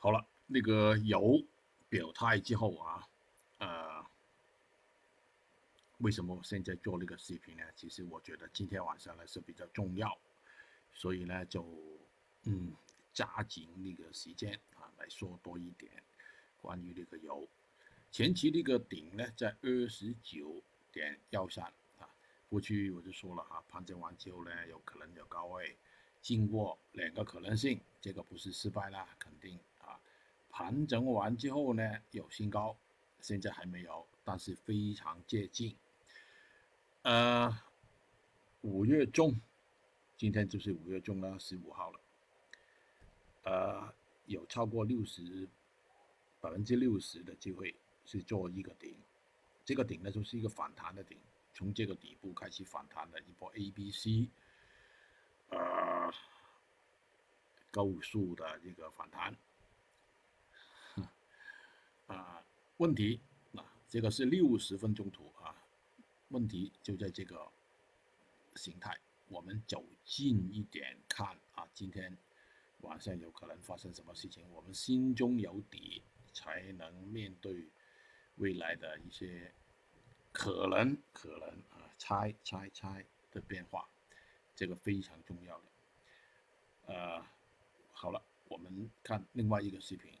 好了，那个油表态之后啊，呃，为什么现在做那个视频呢？其实我觉得今天晚上呢是比较重要，所以呢就嗯加紧那个时间啊来说多一点关于那个油。前期那个顶呢在二十九点幺三啊，过去我就说了哈，盘整完之后呢有可能有高位，经过两个可能性，这个不是失败啦，肯定。盘整完之后呢，有新高，现在还没有，但是非常接近。呃，五月中，今天就是五月中了，十五号了。呃，有超过六十百分之六十的机会是做一个顶，这个顶呢就是一个反弹的顶，从这个底部开始反弹的一波 A、B、C，呃，高速的一个反弹。啊，问题啊，这个是六十分钟图啊，问题就在这个形态。我们走近一点看啊，今天晚上有可能发生什么事情？我们心中有底，才能面对未来的一些可能可能啊猜猜猜的变化，这个非常重要的。呃，好了，我们看另外一个视频。